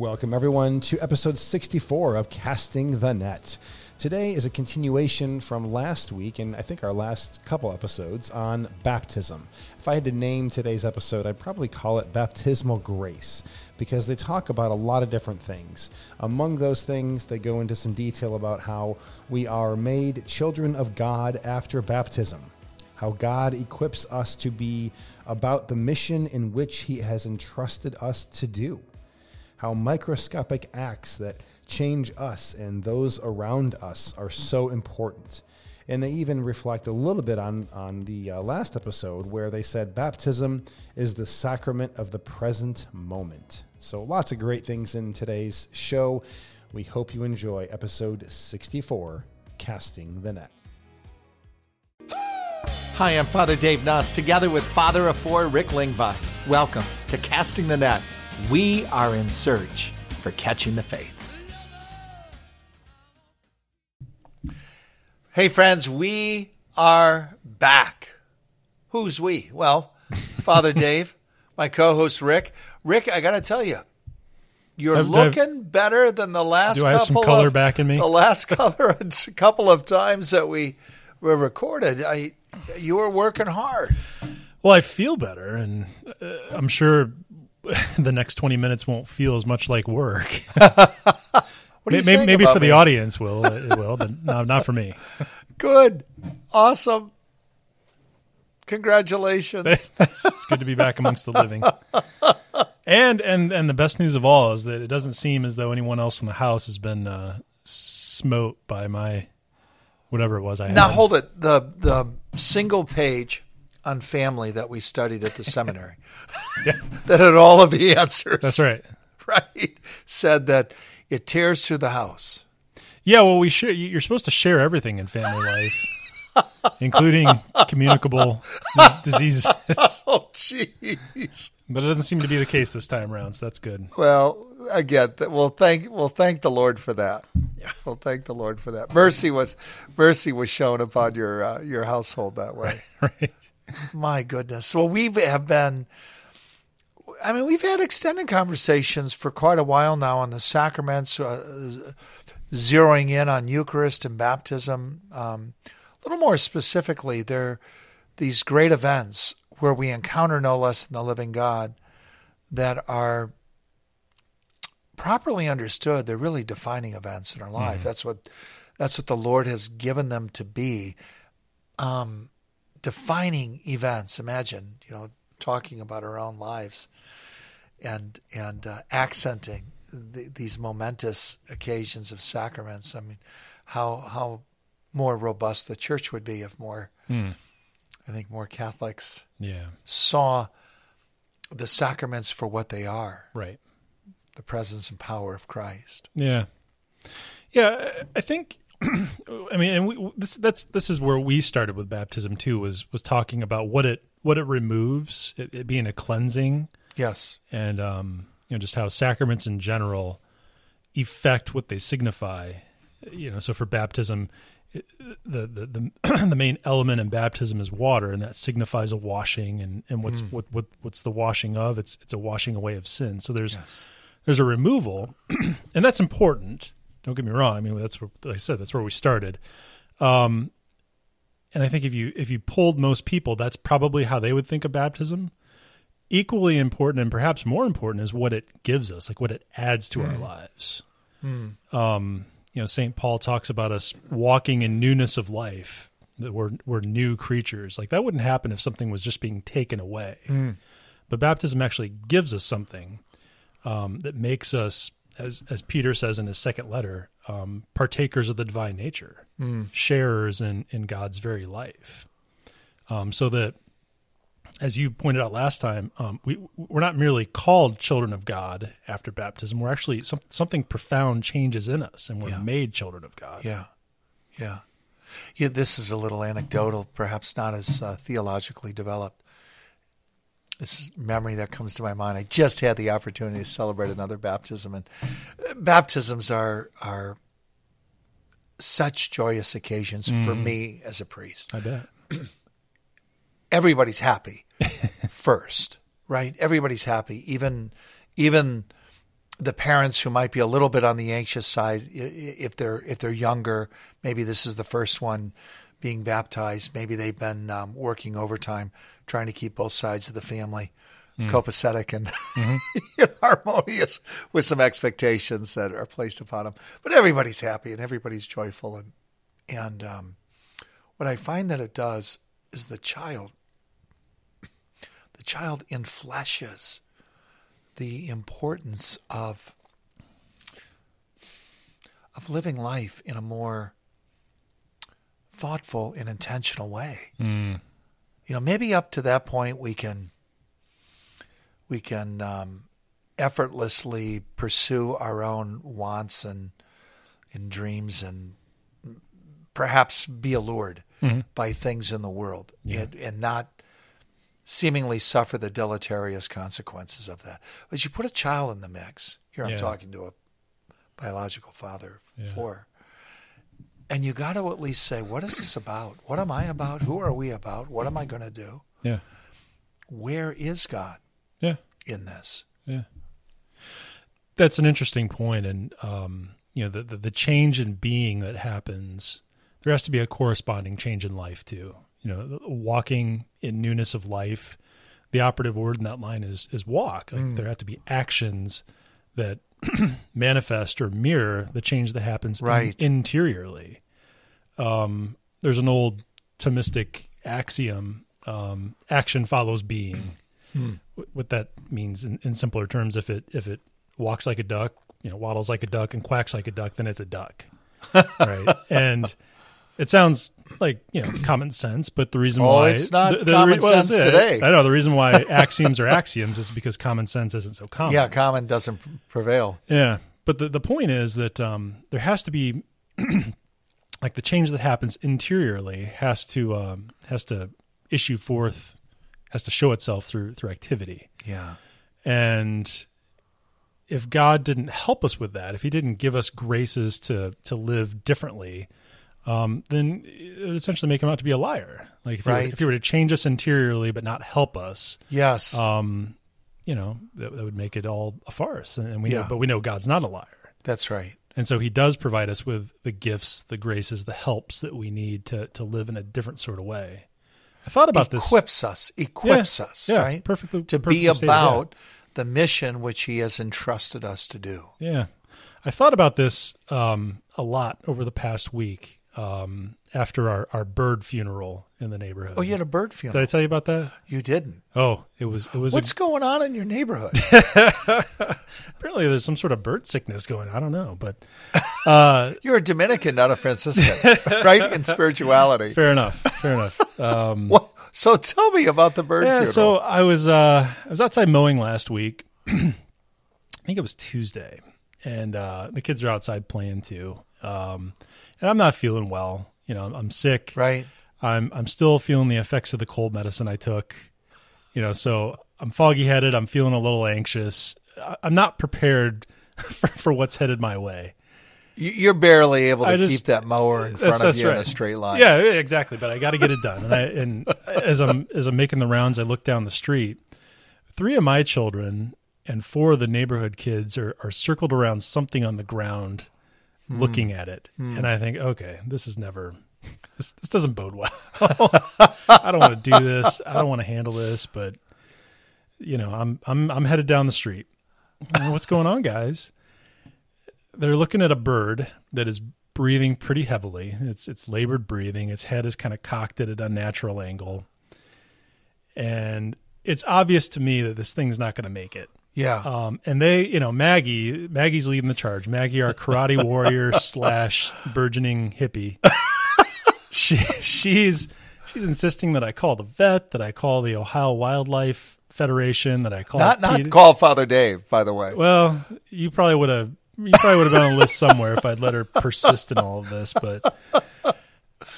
Welcome, everyone, to episode 64 of Casting the Net. Today is a continuation from last week, and I think our last couple episodes on baptism. If I had to name today's episode, I'd probably call it Baptismal Grace because they talk about a lot of different things. Among those things, they go into some detail about how we are made children of God after baptism, how God equips us to be about the mission in which He has entrusted us to do how microscopic acts that change us and those around us are so important. And they even reflect a little bit on, on the uh, last episode where they said baptism is the sacrament of the present moment. So, lots of great things in today's show. We hope you enjoy episode 64 Casting the Net. Hi, I'm Father Dave Nuss, together with Father of Four Rick Lingvi. Welcome to Casting the Net we are in search for catching the faith. Hey, friends, we are back. Who's we? Well, Father Dave, my co host Rick. Rick, I got to tell you, you're have, looking have, better than the last. Do I have some color of, back in me? The last color, couple of times that we were recorded, I you were working hard. Well, I feel better, and uh, I'm sure the next 20 minutes won't feel as much like work. maybe, maybe for me? the audience will it will, but no, not for me. Good, awesome, congratulations! it's, good to be back amongst the living. And and and the best news of all is that it doesn't seem as though anyone else in the house has been uh, smote by my whatever it was I now had. hold it the the single page on family that we studied at the seminary yeah. that had all of the answers. That's right. Right. Said that it tears through the house. Yeah, well, we share. You're supposed to share everything in family life, including communicable diseases. Oh, jeez. But it doesn't seem to be the case this time around, so that's good. Well, again, we'll thank we'll thank the Lord for that. Yeah. We'll thank the Lord for that. Mercy was mercy was shown upon your uh, your household that way. Right. right. My goodness. Well, we have been, I mean, we've had extended conversations for quite a while now on the sacraments, uh, zeroing in on Eucharist and baptism. Um, a little more specifically, they're these great events where we encounter no less than the living God that are properly understood. They're really defining events in our life. Mm-hmm. That's what that's what the Lord has given them to be. Um, defining events. Imagine, you know, talking about our own lives and and uh, accenting the, these momentous occasions of sacraments. I mean, how how more robust the church would be if more, mm. I think, more Catholics yeah. saw the sacraments for what they are. Right. The presence and power of Christ. Yeah. Yeah, I think I mean, and we, this that's this is where we started with baptism too. Was was talking about what it what it removes, it, it being a cleansing. Yes, and um, you know, just how sacraments in general effect what they signify. You know, so for baptism, it, the the the, the main element in baptism is water, and that signifies a washing. And and what's mm. what what what's the washing of? It's it's a washing away of sin. So there's yes. there's a removal, and that's important don't get me wrong. I mean, that's where, like I said, that's where we started. Um, and I think if you if you polled most people, that's probably how they would think of baptism. Equally important, and perhaps more important, is what it gives us, like what it adds to mm. our hmm. lives. Mm. Um, you know, Saint Paul talks about us walking in newness of life. That we're we're new creatures. Like that wouldn't happen if something was just being taken away. Mm. But baptism actually gives us something um, that makes us as as Peter says in his second letter, um, partakers of the divine nature, mm. sharers in in God's very life. Um, so that, as you pointed out last time, um, we we're not merely called children of God after baptism. We're actually some, something profound changes in us, and we're yeah. made children of God. Yeah, yeah, yeah. This is a little anecdotal, perhaps not as uh, theologically developed this memory that comes to my mind. I just had the opportunity to celebrate another baptism, and baptisms are are such joyous occasions mm. for me as a priest. I bet everybody's happy first, right? Everybody's happy, even even the parents who might be a little bit on the anxious side, if they're if they're younger, maybe this is the first one being baptized. Maybe they've been um, working overtime trying to keep both sides of the family copacetic and harmonious with some expectations that are placed upon them. But everybody's happy and everybody's joyful, and and um, what I find that it does is the child, the child infleshes the importance of of living life in a more thoughtful and intentional way. Mm. You know, maybe up to that point we can we can um, effortlessly pursue our own wants and and dreams and perhaps be allured by things in the world and, and not seemingly suffer the deleterious consequences of that. But you put a child in the mix. Here I'm Yeah. talking to a biological father Yeah. four. And you got to at least say, what is this about? What am I about? Who are we about? What am I going to do? Yeah. Where is God Yeah. in this? Yeah. That's an interesting point, and um, you know the, the the change in being that happens. There has to be a corresponding change in life too. You know, walking in newness of life. The operative word in that line is is walk. Like there have to be actions that manifest or mirror the change that happens in- Right. interiorly. Um, there's an old Thomistic axiom: um, action follows being what- what that means in, in simpler terms if it if it walks like a duck you know waddles like a duck and quacks like a duck then it's a duck right and it sounds like you know common sense but the reason Oh, why it's not the- the common well, sense it. today. i know the reason why axioms are axioms is because common sense isn't so common Yeah, common doesn't prevail. yeah, but the the point is that um, there has to be like the change that happens interiorly has to um, has to issue forth has to show itself through through activity. Yeah. And if God didn't help us with that, if He didn't give us graces to to live differently, um, then it would essentially make Him out to be a liar. Like if, he were, if He were to change us interiorly but not help us, Yes. um, you know, that, that would make it all a farce. And we know, but we know God's not a liar. That's right. And so he does provide us with the gifts, the graces, the helps that we need to to live in a different sort of way. I thought about this. equips us. Equips Yeah, us. yeah, right. perfectly- To perfectly be about the mission which He has entrusted us to do. Yeah, I thought about this um, a lot over the past week um, after our, our bird funeral in the neighborhood. Oh, you had a bird funeral. Did I tell you about that? You didn't. Oh, it was it was. What's a, going on in your neighborhood? apparently there's some sort of bird sickness going. I don't know, but uh, You're a Dominican, not a Franciscan, right? In spirituality. fair enough. Fair enough. Um? So tell me about the bird yeah, funeral. so I was uh I was outside mowing last week. I think it was Tuesday, and uh, the kids are outside playing too. Um, and I'm not feeling well. You know, I'm, sick. right. I'm I'm still feeling the effects of the cold medicine I took. You know, so I'm foggy headed. I'm feeling a little anxious. I'm not prepared for, for what's headed my way. You- You're barely able to just- keep that mower in front of you in a straight line. Yeah, yeah, exactly. But I got to get it done. And I and as I'm as I'm making the rounds, I look down the street. Three of my children and four of the neighborhood kids are are circled around something on the ground, Hmm. looking at it. And I think, okay, this is never. This, this doesn't bode well. I don't want to do this. I don't want to handle this. But you know, I'm I'm I'm headed down the street. What's going on, guys? they're looking at a bird that is breathing pretty heavily. It's it's labored breathing. Its head is kind of cocked at an unnatural angle, and it's obvious to me that this thing's not going to make it. Yeah. Um, and they, you know, Maggie, Maggie's leading the charge. Maggie, our karate warrior slash burgeoning hippie, she she's she's insisting that I call the vet, that I call the Ohio Wildlife Federation, that I call not not Pete- call Father Dave, by the way. well, you probably would have. You probably would have been on a list somewhere if I'd let her persist in all of this. But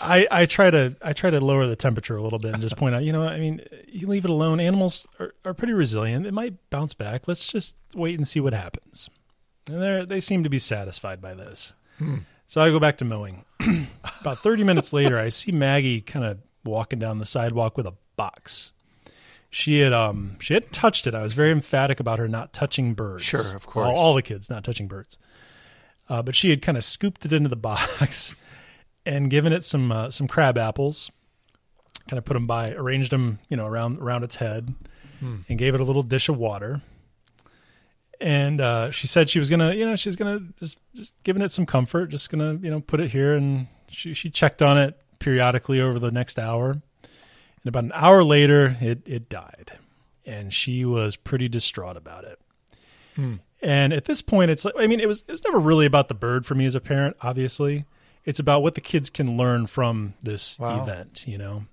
I, I try to, I try to lower the temperature a little bit and just point out, you know, I mean, you leave it alone. Animals are, are pretty resilient. It might bounce back. Let's just wait and see what happens. And they they seem to be satisfied by this. So I go back to mowing. About thirty minutes later, I see Maggie kind of walking down the sidewalk with a box she had um she had touched it. I was very emphatic about her not touching birds. Sure, of course. All, all the kids not touching birds. Uh, but she had kind of scooped it into the box and given it some uh, some crab apples. Kind of put them by, arranged them, you know, around around its head, and gave it a little dish of water. And uh, she said she was gonna, you know, she's gonna just just giving it some comfort, just gonna, you know, put it here. And she she checked on it periodically over the next hour. And about an hour later, it it died, and she was pretty distraught about it. And at this point, it's like I mean, it was it was never really about the bird for me as a parent. Obviously, it's about what the kids can learn from this Wow. event. You know,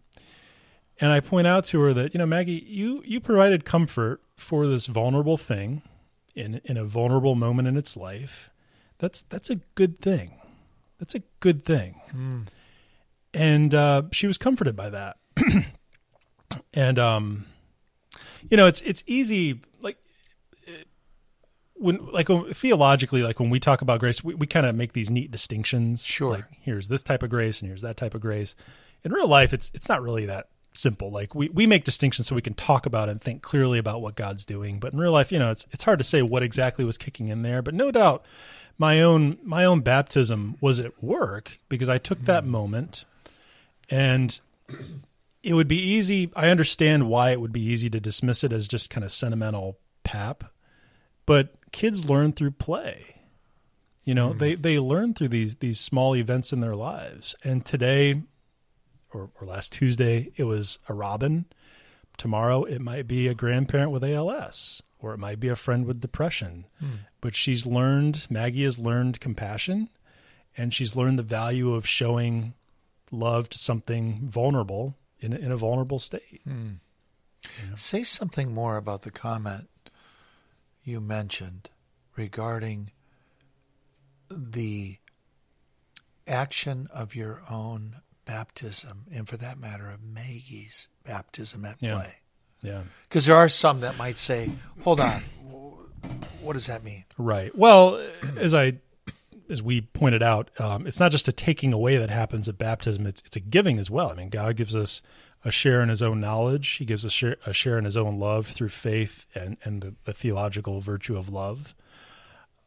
and I point out to her that you know, Maggie, you you provided comfort for this vulnerable thing in in a vulnerable moment in its life. That's that's a good thing. That's a good thing. And uh, she was comforted by that. and um, you know, it's it's easy when like when, theologically like when we talk about grace we, we kind of make these neat distinctions. Sure. like here's this type of grace and here's that type of grace. In real life it's it's not really that simple. Like we, we make distinctions so we can talk about and think clearly about what god's doing. But in real life you know it's it's hard to say what exactly was kicking in there. But no doubt my own my own baptism was at work because i took that mm-hmm. moment. And it would be easy i understand why it would be easy to dismiss it as just kind of sentimental pap but kids learn through play. You know hmm. they they learn through these these small events in their lives. And today or, or last tuesday it was a robin. Tomorrow it might be a grandparent with als or it might be a friend with depression. Hmm. But she's learned maggie has learned compassion and she's learned the value of showing love to something vulnerable in a, in a vulnerable state. Hmm. Say something more about the comment you mentioned regarding the action of your own baptism, and for that matter, of Maggie's baptism at Yeah. play. yeah Because there are some that might say, hold on, what does that mean? Right. Well, as I as we pointed out, um, it's not just a taking away that happens at baptism; it's it's a giving as well. I mean, God gives us a share in His own knowledge. He gives us share, a share in His own love through faith and and the, the theological virtue of love.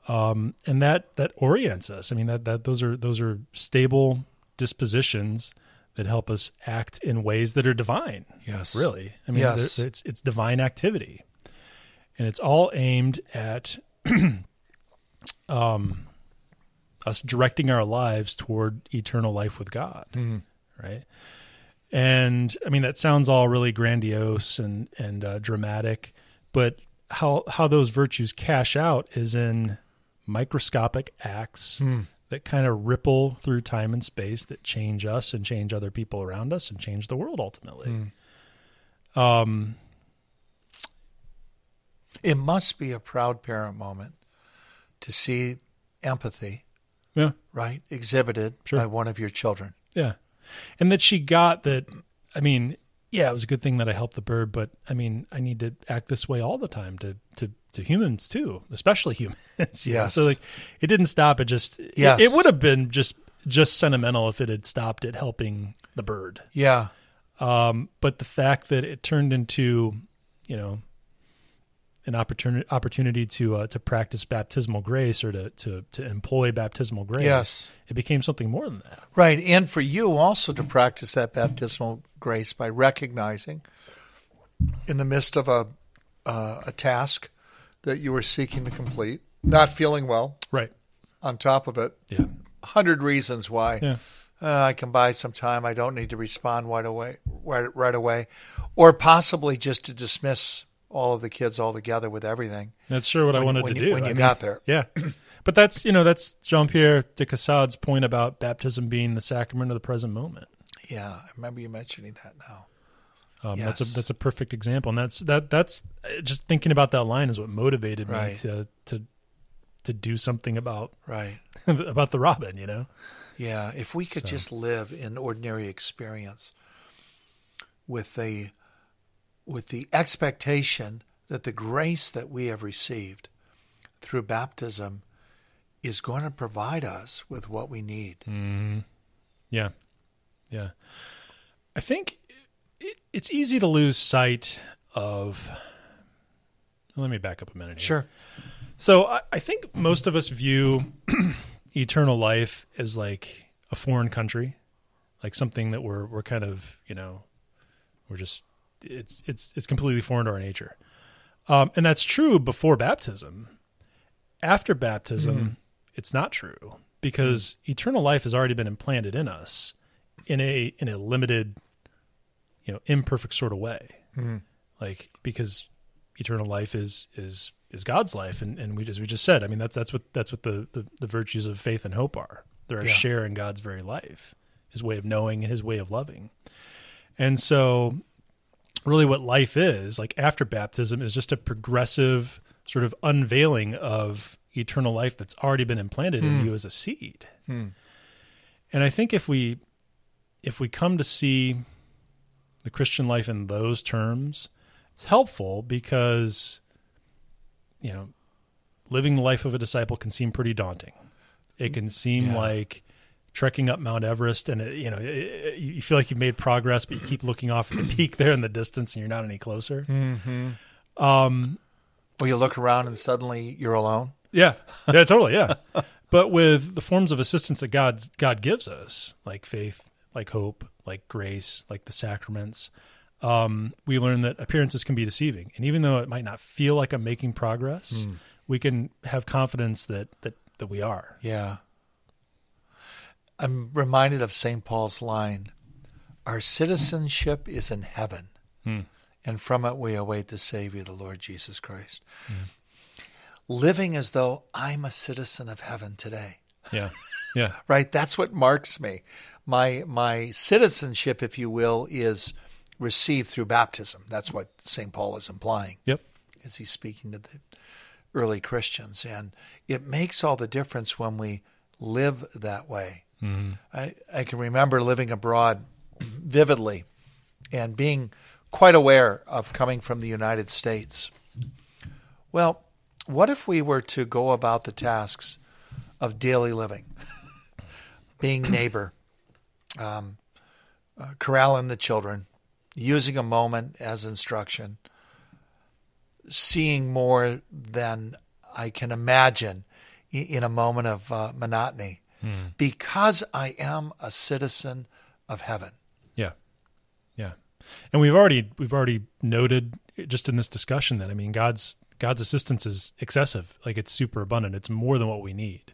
Um, and that that orients us. I mean, that that those are those are stable dispositions that help us act in ways that are divine. Yes. Really. I mean, Yes. it's it's divine activity, and it's all aimed at um, us directing our lives toward eternal life with God, right? And I mean, that sounds all really grandiose and and uh, dramatic, but how how those virtues cash out is in microscopic acts that kind of ripple through time and space that change us and change other people around us and change the world ultimately. Um, It must be a proud parent moment to see empathy, yeah. right, exhibited Sure. by one of your children. Yeah. And that she got that I mean, yeah, it was a good thing that I helped the bird, but I mean, I need to act this way all the time to to to humans too, especially humans. yeah. So like it didn't stop it just it- it, would have been just just sentimental if it had stopped at helping the bird. Yeah. Um, but the fact that it turned into, you know, an opportunity opportunity to uh, to practice baptismal grace or to to to employ baptismal grace. Yes. It became something more than that. Right. And for you also to practice that baptismal grace by recognizing in the midst of a, uh, a task that you were seeking to complete, not feeling well, Right. on top of it, Yeah. a hundred reasons why Yeah. uh, I can buy some time. I don't need to respond right away, right, right away, or possibly just to dismiss all of the kids all together with everything. That's sure what I wanted when to you- do. when I you mean, got there. Yeah. But that's, you know, that's Jean Pierre de Caussade's point about baptism being the sacrament of the present moment. Yeah, I remember you mentioning that now. Um, That's a that's a perfect example, and that's that that's uh, just thinking about that line is what motivated me to to to do something about Right. about the robin. You know, Yeah, if we could So- just live in ordinary experience with the with the expectation that the grace that we have received through baptism is going to provide us with what we need. Mm-hmm. yeah, yeah. I think it, it's easy to lose sight of. Let me back up a minute. Here. Sure. So I, I think most of us view eternal life as like a foreign country, like something that we're we're kind of you know we're just it's it's it's completely foreign to our nature, um, and that's true before baptism. After baptism, mm-hmm. it's not true because mm-hmm. eternal life has already been implanted in us in a in a limited, you know, imperfect sort of way. Mm-hmm. Like because eternal life is is is God's life, and and we just we just said, I mean that's that's what that's what the the, the virtues of faith and hope are. They're a Yeah. share in God's very life, His way of knowing and His way of loving, and so really what life is like after baptism is just a progressive sort of unveiling of eternal life that's already been implanted in hmm. you as a seed. Hmm. And I think if we if we come to see the Christian life in those terms, it's helpful because you know, living the life of a disciple can seem pretty daunting. It can seem Yeah. like trekking up Mount Everest, and it, you know, it, you feel like you've made progress, but you keep looking off at the peak there in the distance, and you're not any closer. Um, Well, you look around and suddenly you're alone. yeah, yeah, totally, yeah. but with the forms of assistance that God God gives us, like faith, like hope, like grace, like the sacraments, um, we learn that appearances can be deceiving, and even though it might not feel like I'm making progress, we can have confidence that that that we are. Yeah. I'm reminded of St. Paul's line Our citizenship is in heaven, hmm. and from it we await the Savior, the Lord Jesus Christ. Hmm. Living as though I'm a citizen of heaven today, Yeah, yeah, right? That's what marks me. My, my citizenship, if you will, is received through baptism. That's what St. Paul is implying yep, as he's speaking to the early Christians. And it makes all the difference when we live that way. I, I can remember living abroad vividly and being quite aware of coming from the United States. Well, what if we were to go about the tasks of daily living, being neighbor, um, uh, corralling the children, using a moment as instruction, seeing more than I can imagine in a moment of uh, monotony because I am a citizen of heaven. yeah, yeah. And we've already we've already noted just in this discussion that I mean God's God's assistance is excessive, like it's super abundant. It's more than what we need.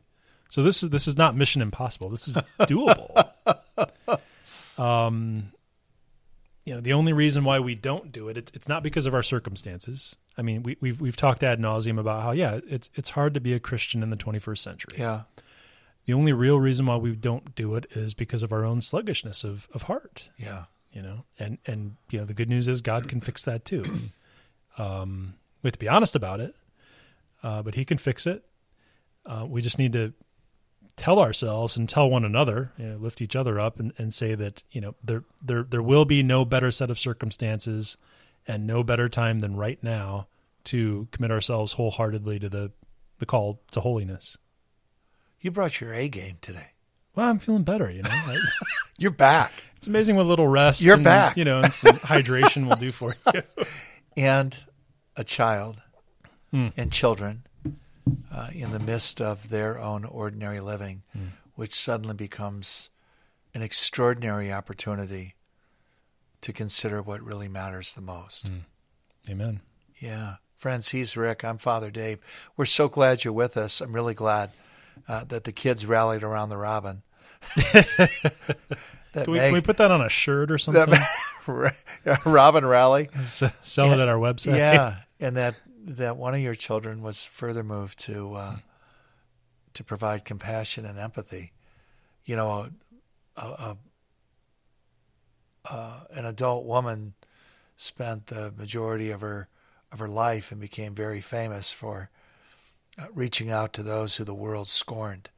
So this is this is not mission impossible. This is doable. um, you know, the only reason why we don't do it, it's, it's not because of our circumstances. I mean, we, we've we've talked ad nauseum about how yeah, it's it's hard to be a Christian in the 21st century. Yeah. The only real reason why we don't do it is because of our own sluggishness of of heart. Yeah. you know and and you know the good news is god can fix that too. Um we have to be honest about it uh but he can fix it. Uh we just need to tell ourselves and tell one another you know lift each other up and, and say that you know there there there will be no better set of circumstances and no better time than right now to commit ourselves wholeheartedly to the the call to holiness You brought your A game today. well i'm feeling better you know You're back. it's amazing what a little rest You're and, back. you know and some hydration will do for you And a child hmm. and children uh, in the midst of their own ordinary living, hmm. which suddenly becomes an extraordinary opportunity to consider what really matters the most. Hmm. amen Yeah. Friends, he's Rick. I'm Father Dave. We're so glad you're with us. I'm really glad uh, that the kids rallied around the Robin. Can we, can we put that on a shirt or something? that Robin rally. S- Sell it at our website. Yeah, and that that one of your children was further moved to uh, to provide compassion and empathy. You know, a, a, a, uh, an adult woman spent the majority of her of her life and became very famous for uh, reaching out to those who the world scorned,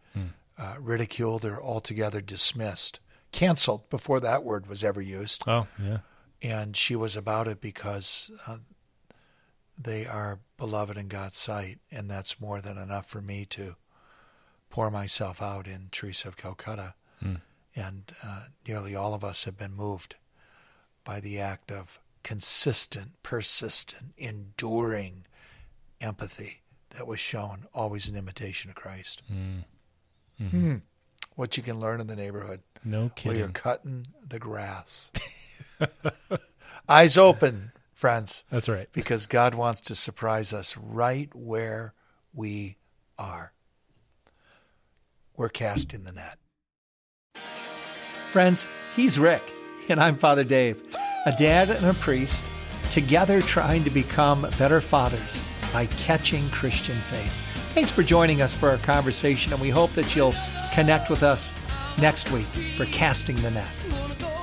uh, ridiculed, or altogether dismissed, canceled before that word was ever used Oh, yeah. and she was about it because uh, they are beloved in God's sight, and that's more than enough for me to pour myself out in Teresa of Calcutta. And uh, nearly all of us have been moved by the act of consistent, persistent, enduring empathy that was shown, always an imitation of Christ. Mm. Hmm. What you can learn in the neighborhood No while you're cutting the grass. Eyes open, friends, That's right. because God wants to surprise us right where we are. We're casting the net. Friends, he's Rick, and I'm Father Dave, a dad and a priest, together trying to become better fathers by catching Christian faith. Thanks for joining us for our conversation, and we hope that you'll connect with us next week for Casting the Net.